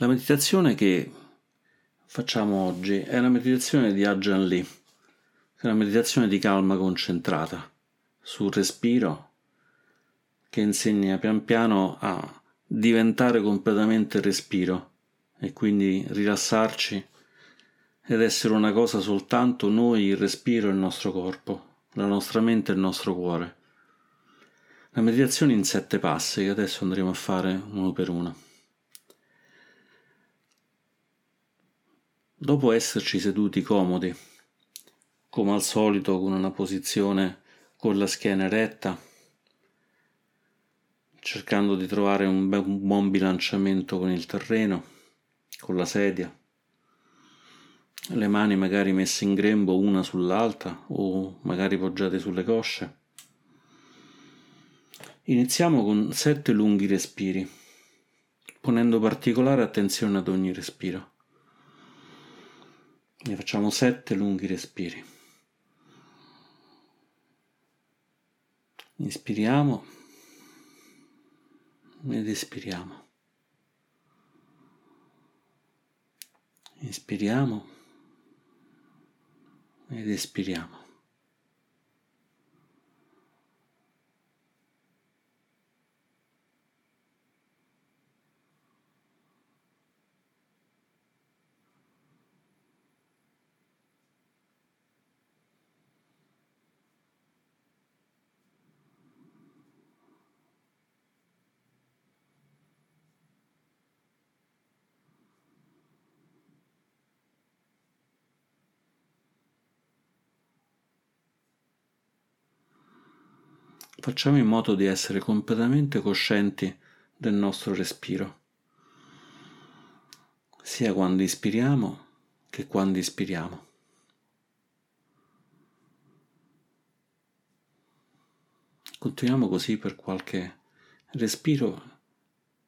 La meditazione che facciamo oggi è la meditazione di Ajahn Lee, è una meditazione di calma concentrata sul respiro che insegna pian piano a diventare completamente respiro e quindi rilassarci ed essere una cosa soltanto noi, il respiro e il nostro corpo, la nostra mente e il nostro cuore. La meditazione in sette passi che adesso andremo a fare uno per uno. Dopo esserci seduti comodi, come al solito con una posizione con la schiena eretta, cercando di trovare un, buon bilanciamento con il terreno, con la sedia, le mani magari messe in grembo una sull'altra o magari poggiate sulle cosce. Iniziamo con sette lunghi respiri, ponendo particolare attenzione ad ogni respiro. Ne facciamo sette lunghi respiri. Inspiriamo ed espiriamo. Inspiriamo ed espiriamo. Facciamo in modo di essere completamente coscienti del nostro respiro, sia quando ispiriamo che quando ispiriamo. Continuiamo così per qualche respiro,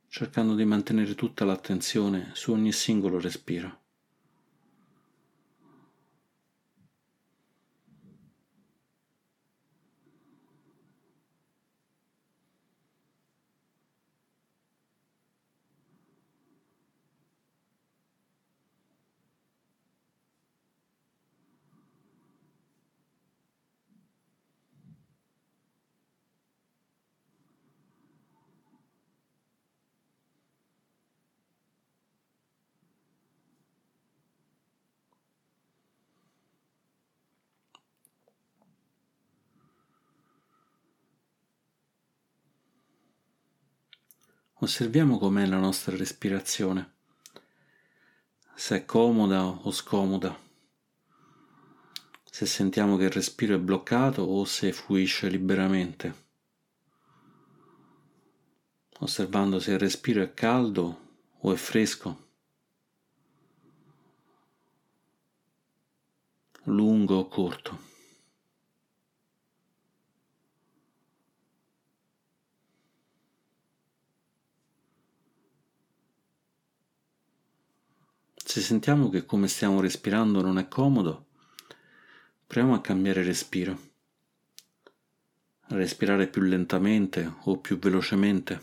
cercando di mantenere tutta l'attenzione su ogni singolo respiro. Osserviamo com'è la nostra respirazione, se è comoda o scomoda, se sentiamo che il respiro è bloccato o se fluisce liberamente, osservando se il respiro è caldo o è fresco, lungo o corto. Se sentiamo che come stiamo respirando non è comodo, proviamo a cambiare respiro, a respirare più lentamente o più velocemente.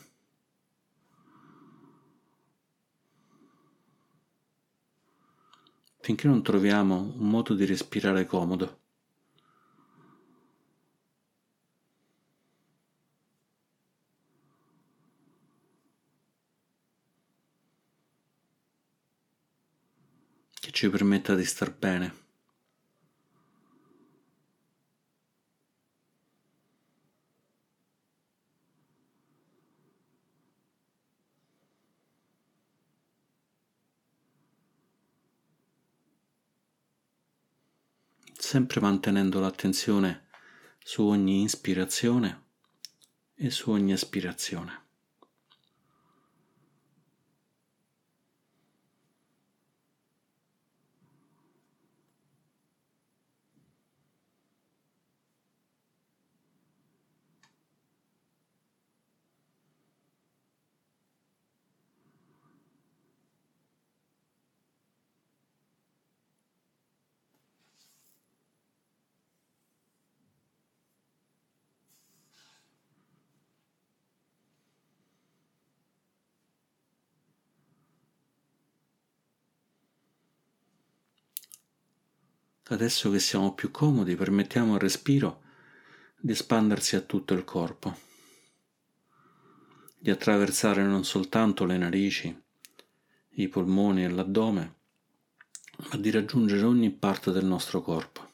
finché non troviamo un modo di respirare comodo. Ci permetta di star bene. sempre mantenendo l'attenzione su ogni ispirazione e su ogni espirazione. Adesso che siamo più comodi, permettiamo al respiro di espandersi a tutto il corpo, di attraversare non soltanto le narici, i polmoni e l'addome, ma di raggiungere ogni parte del nostro corpo.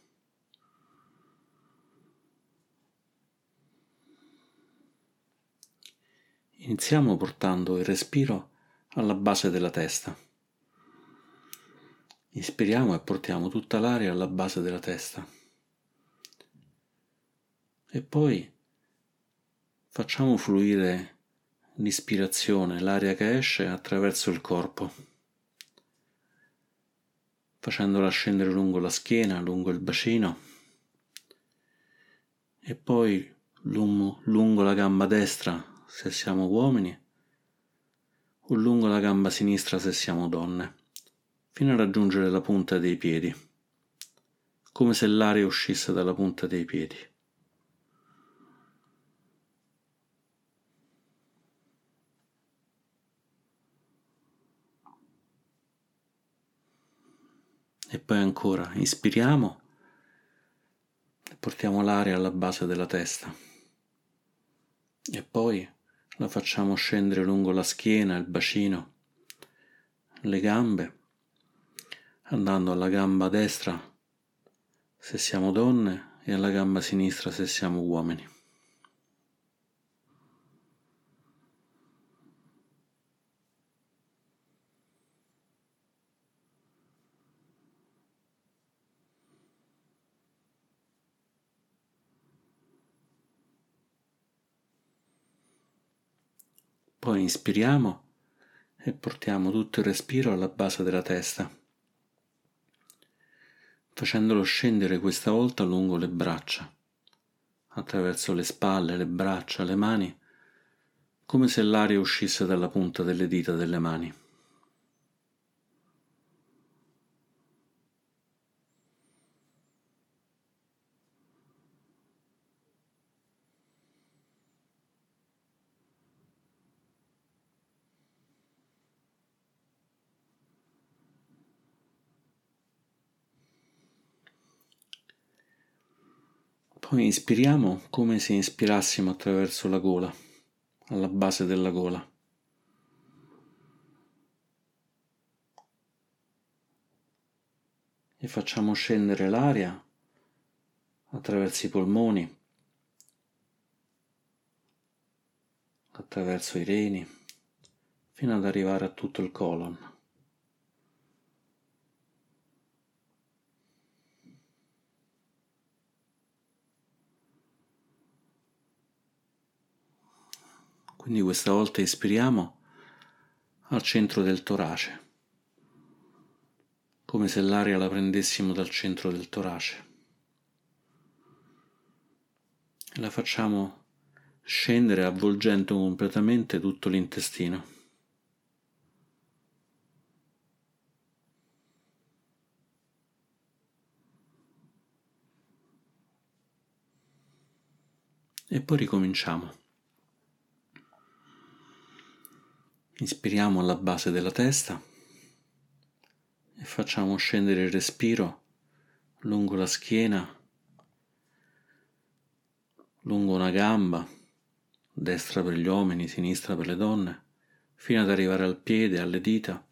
Iniziamo portando il respiro alla base della testa. Ispiriamo e portiamo tutta l'aria alla base della testa. E poi facciamo fluire l'ispirazione, l'aria che esce attraverso il corpo, facendola scendere lungo la schiena, lungo il bacino e poi lungo, lungo la gamba destra se siamo uomini o lungo la gamba sinistra se siamo donne fino a raggiungere la punta dei piedi, come se l'aria uscisse dalla punta dei piedi. E poi ancora, ispiriamo e portiamo l'aria alla base della testa. E poi la facciamo scendere lungo la schiena, il bacino, le gambe andando alla gamba destra se siamo donne e alla gamba sinistra se siamo uomini. Poi inspiriamo e portiamo tutto il respiro alla base della testa facendolo scendere questa volta lungo le braccia, attraverso le spalle, le braccia, le mani, come se l'aria uscisse dalla punta delle dita delle mani. Poi inspiriamo come se inspirassimo attraverso la gola, alla base della gola. E facciamo scendere l'aria attraverso i polmoni, attraverso i reni, fino ad arrivare a tutto il colon. Quindi questa volta ispiriamo al centro del torace, come se l'aria la prendessimo dal centro del torace. E la facciamo scendere avvolgendo completamente tutto l'intestino. E poi ricominciamo. Inspiriamo alla base della testa e facciamo scendere il respiro lungo la schiena, lungo una gamba, destra per gli uomini, sinistra per le donne, fino ad arrivare al piede, alle dita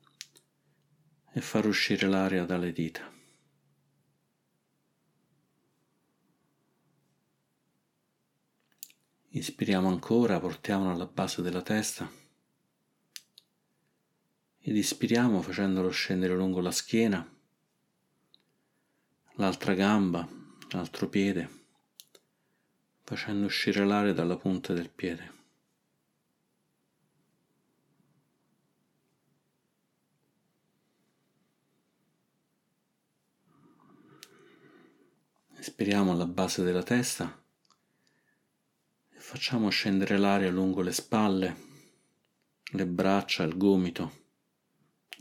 e far uscire l'aria dalle dita. Ispiriamo ancora, portiamolo alla base della testa ed ispiriamo facendolo scendere lungo la schiena, l'altra gamba, l'altro piede, facendo uscire l'aria dalla punta del piede. Espiriamo alla base della testa e facciamo scendere l'aria lungo le spalle, le braccia, il gomito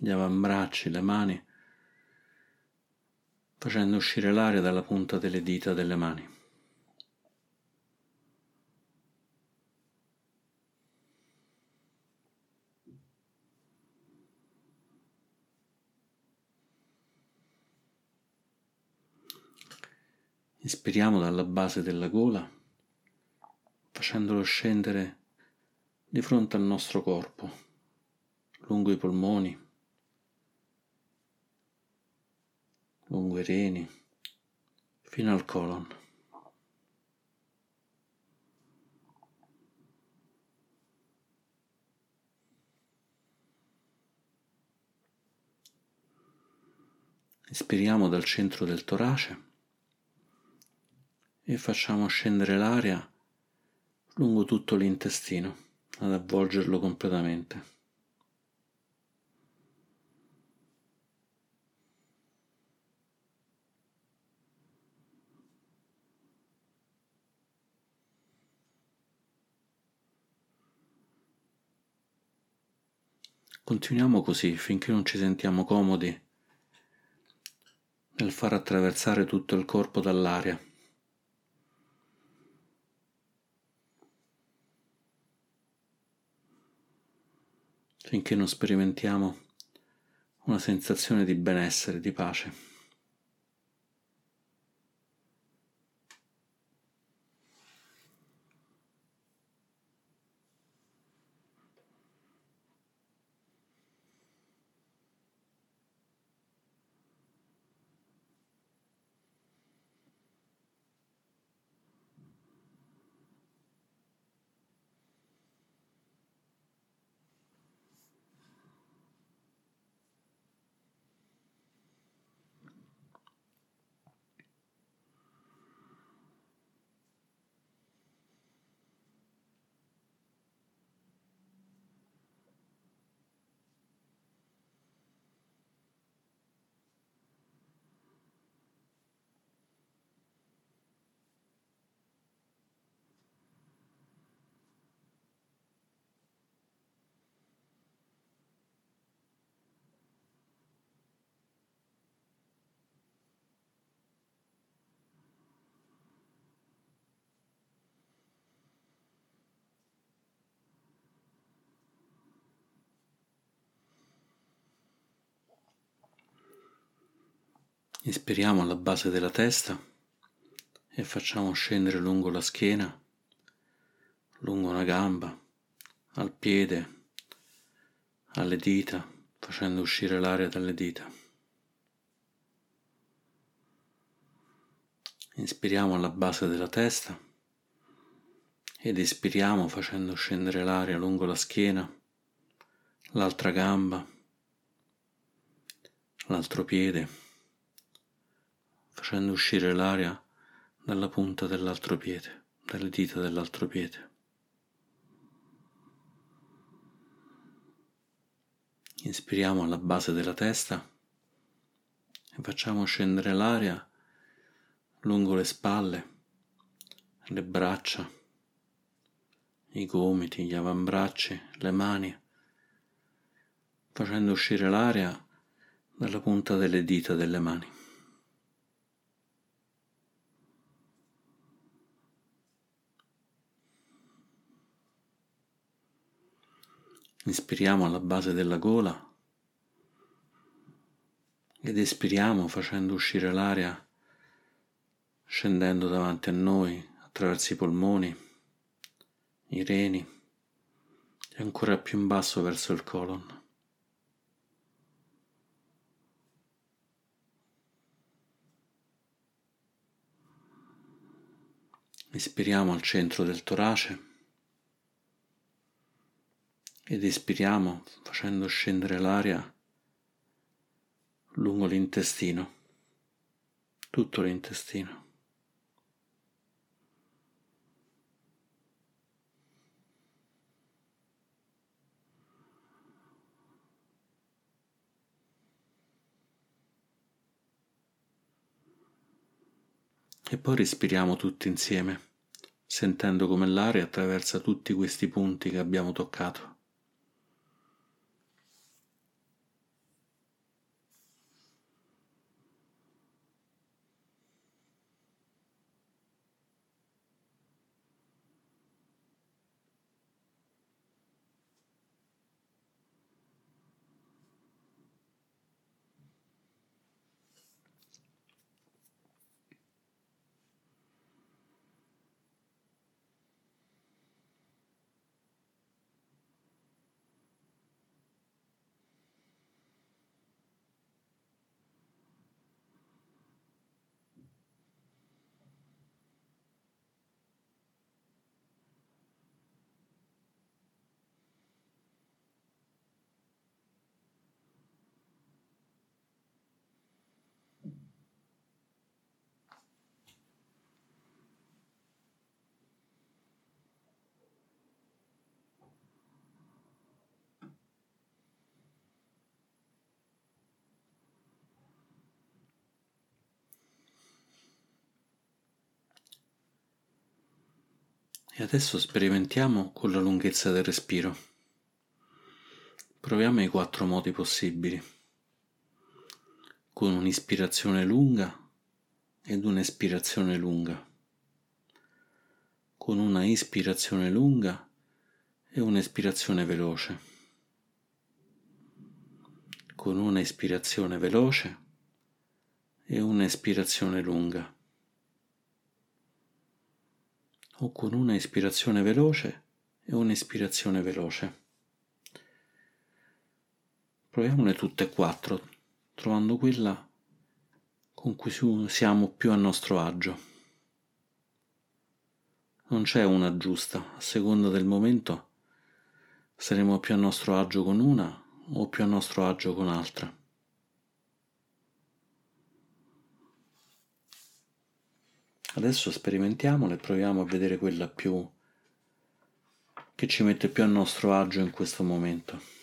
gli avambracci, le mani, facendo uscire l'aria dalla punta delle dita delle mani. Ispiriamo dalla base della gola, facendolo scendere di fronte al nostro corpo, lungo i polmoni, lungo i reni, fino al colon. Ispiriamo dal centro del torace e facciamo scendere l'aria lungo tutto l'intestino ad avvolgerlo completamente. Continuiamo così finché non ci sentiamo comodi nel far attraversare tutto il corpo dall'aria. finché non sperimentiamo una sensazione di benessere, di pace. Ispiriamo alla base della testa e facciamo scendere lungo la schiena, lungo una gamba, al piede, alle dita, facendo uscire l'aria dalle dita. Inspiriamo alla base della testa ed espiriamo facendo scendere l'aria lungo la schiena, l'altra gamba, l'altro piede facendo uscire l'aria dalla punta dell'altro piede, dalle dita dell'altro piede. Inspiriamo alla base della testa e facciamo scendere l'aria lungo le spalle, le braccia, i gomiti, gli avambracci, le mani, facendo uscire l'aria dalla punta delle dita delle mani. Inspiriamo alla base della gola ed espiriamo facendo uscire l'aria scendendo davanti a noi attraverso i polmoni, i reni e ancora più in basso verso il colon. Ispiriamo al centro del torace ed espiriamo facendo scendere l'aria lungo l'intestino, tutto l'intestino. E poi respiriamo tutti insieme, sentendo come l'aria attraversa tutti questi punti che abbiamo toccato. E adesso sperimentiamo con la lunghezza del respiro. Proviamo i quattro modi possibili. Con un'ispirazione lunga ed un'espirazione lunga. Con una ispirazione lunga e un'espirazione veloce. Con una ispirazione veloce e un'espirazione lunga o con una ispirazione veloce e un'espirazione veloce. Proviamole tutte e quattro, trovando quella con cui siamo più a nostro agio. Non c'è una giusta, a seconda del momento saremo più a nostro agio con una o più a nostro agio con altra. Adesso sperimentiamolo e proviamo a vedere quella più che ci mette più a nostro agio in questo momento.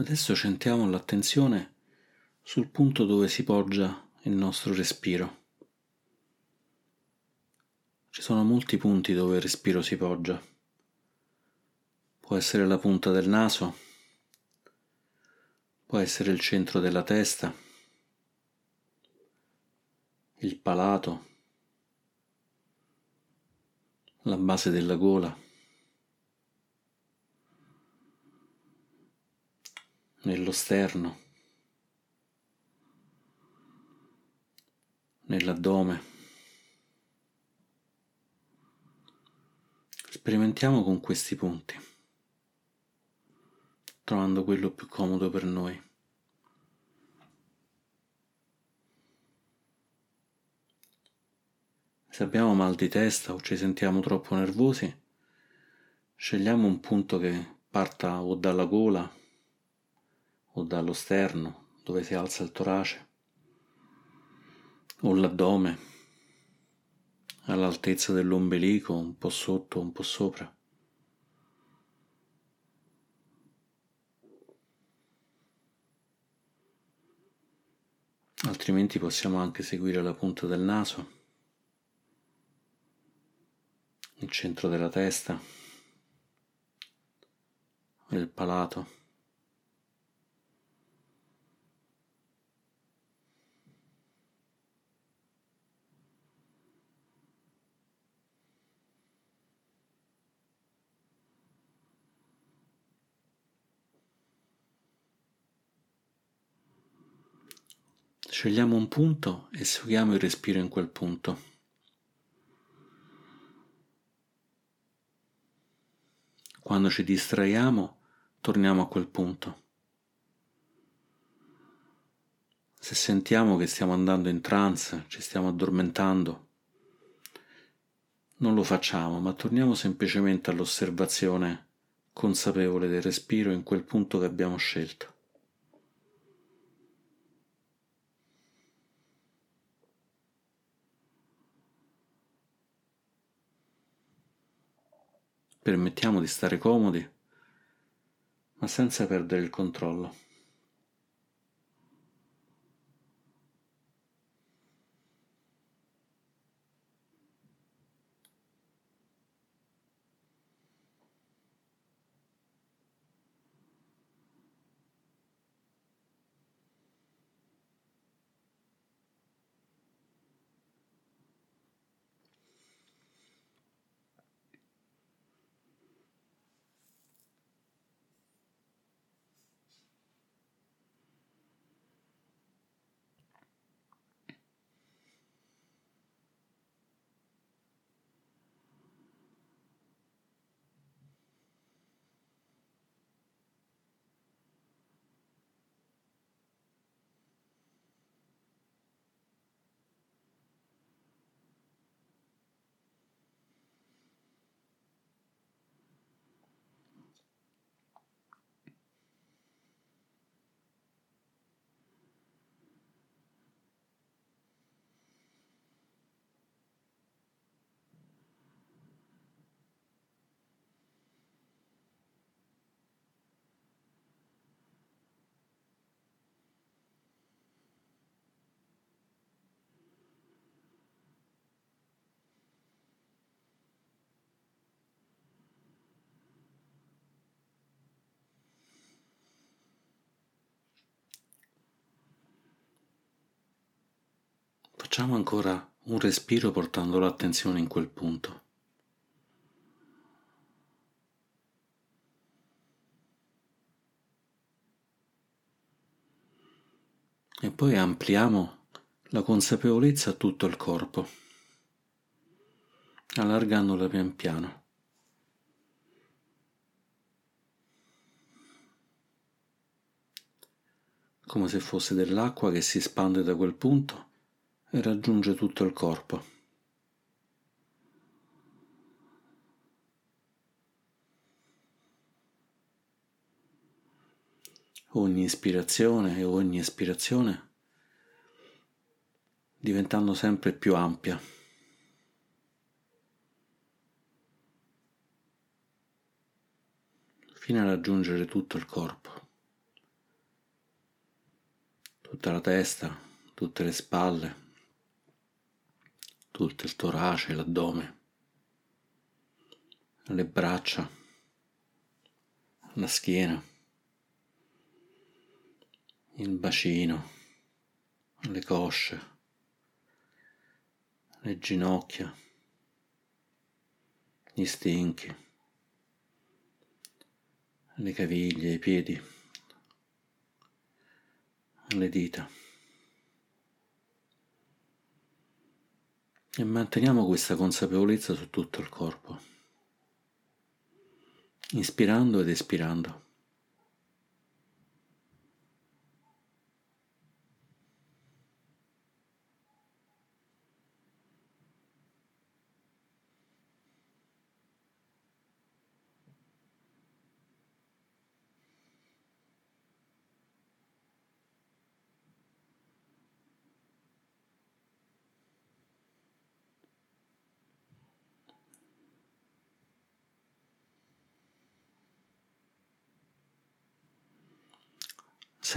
Adesso centriamo l'attenzione sul punto dove si poggia il nostro respiro. Ci sono molti punti dove il respiro si poggia. Può essere la punta del naso, può essere il centro della testa, il palato, la base della gola. Nello sterno, nell'addome. Sperimentiamo con questi punti, trovando quello più comodo per noi. Se abbiamo mal di testa o ci sentiamo troppo nervosi, scegliamo un punto che parta o dalla gola o dallo sterno dove si alza il torace o l'addome all'altezza dell'ombelico, un po' sotto, un po' sopra. Altrimenti possiamo anche seguire la punta del naso, il centro della testa, il palato. Scegliamo un punto e seguiamo il respiro in quel punto. Quando ci distraiamo, torniamo a quel punto. Se sentiamo che stiamo andando in trance, ci stiamo addormentando, non lo facciamo, ma torniamo semplicemente all'osservazione consapevole del respiro in quel punto che abbiamo scelto. Permettiamo di stare comodi, ma senza perdere il controllo. Facciamo ancora un respiro portando l'attenzione in quel punto. E poi ampliamo la consapevolezza a tutto il corpo, allargandola pian piano. come se fosse dell'acqua che si espande da quel punto e raggiunge tutto il corpo. Ogni ispirazione e ogni espirazione diventando sempre più ampia. fino a raggiungere tutto il corpo, tutta la testa, tutte le spalle tutto il torace, l'addome, le braccia, la schiena, il bacino, le cosce, le ginocchia, gli stinchi, le caviglie, i piedi, le dita. E manteniamo questa consapevolezza su tutto il corpo, inspirando ed espirando.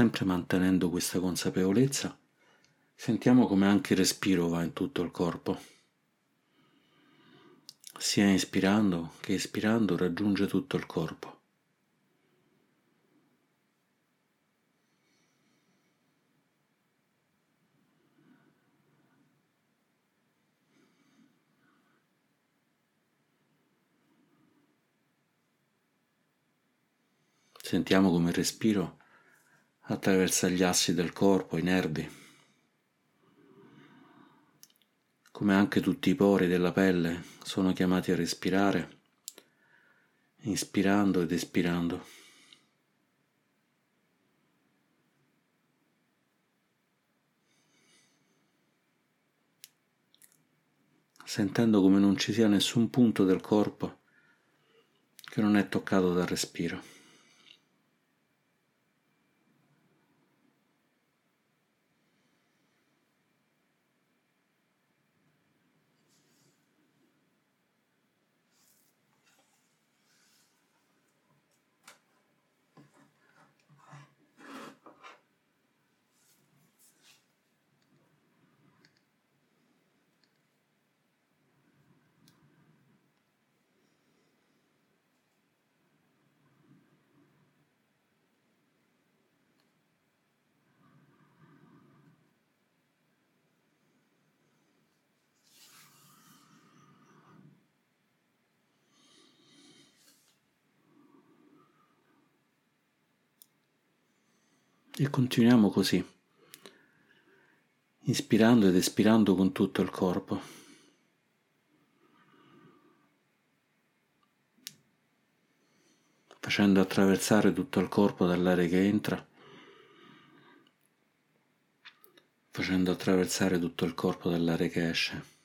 Sempre mantenendo questa consapevolezza, sentiamo come anche il respiro va in tutto il corpo. Sia inspirando che espirando raggiunge tutto il corpo. Sentiamo come il respiro attraversa gli assi del corpo, i nervi, come anche tutti i pori della pelle sono chiamati a respirare, inspirando ed espirando. sentendo come non ci sia nessun punto del corpo che non è toccato dal respiro. E continuiamo così, inspirando ed espirando con tutto il corpo. Facendo attraversare tutto il corpo dall'aria che entra, facendo attraversare tutto il corpo dall'aria che esce.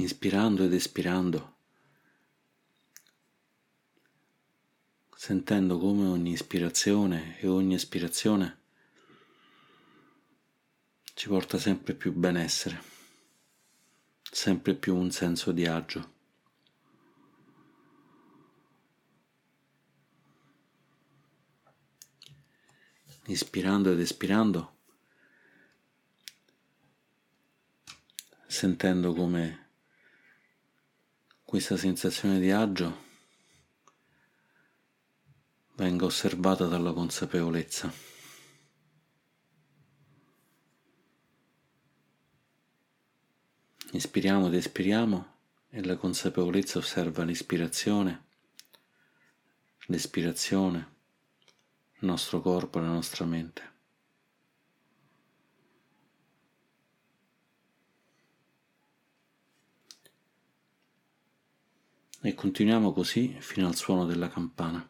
Inspirando ed espirando, sentendo come ogni ispirazione e ogni espirazione ci porta sempre più benessere, sempre più un senso di agio. Ispirando ed espirando, sentendo come questa sensazione di agio venga osservata dalla consapevolezza. Ispiriamo ed espiriamo e la consapevolezza osserva l'ispirazione, l'espirazione, il nostro corpo, la nostra mente. E continuiamo così fino al suono della campana.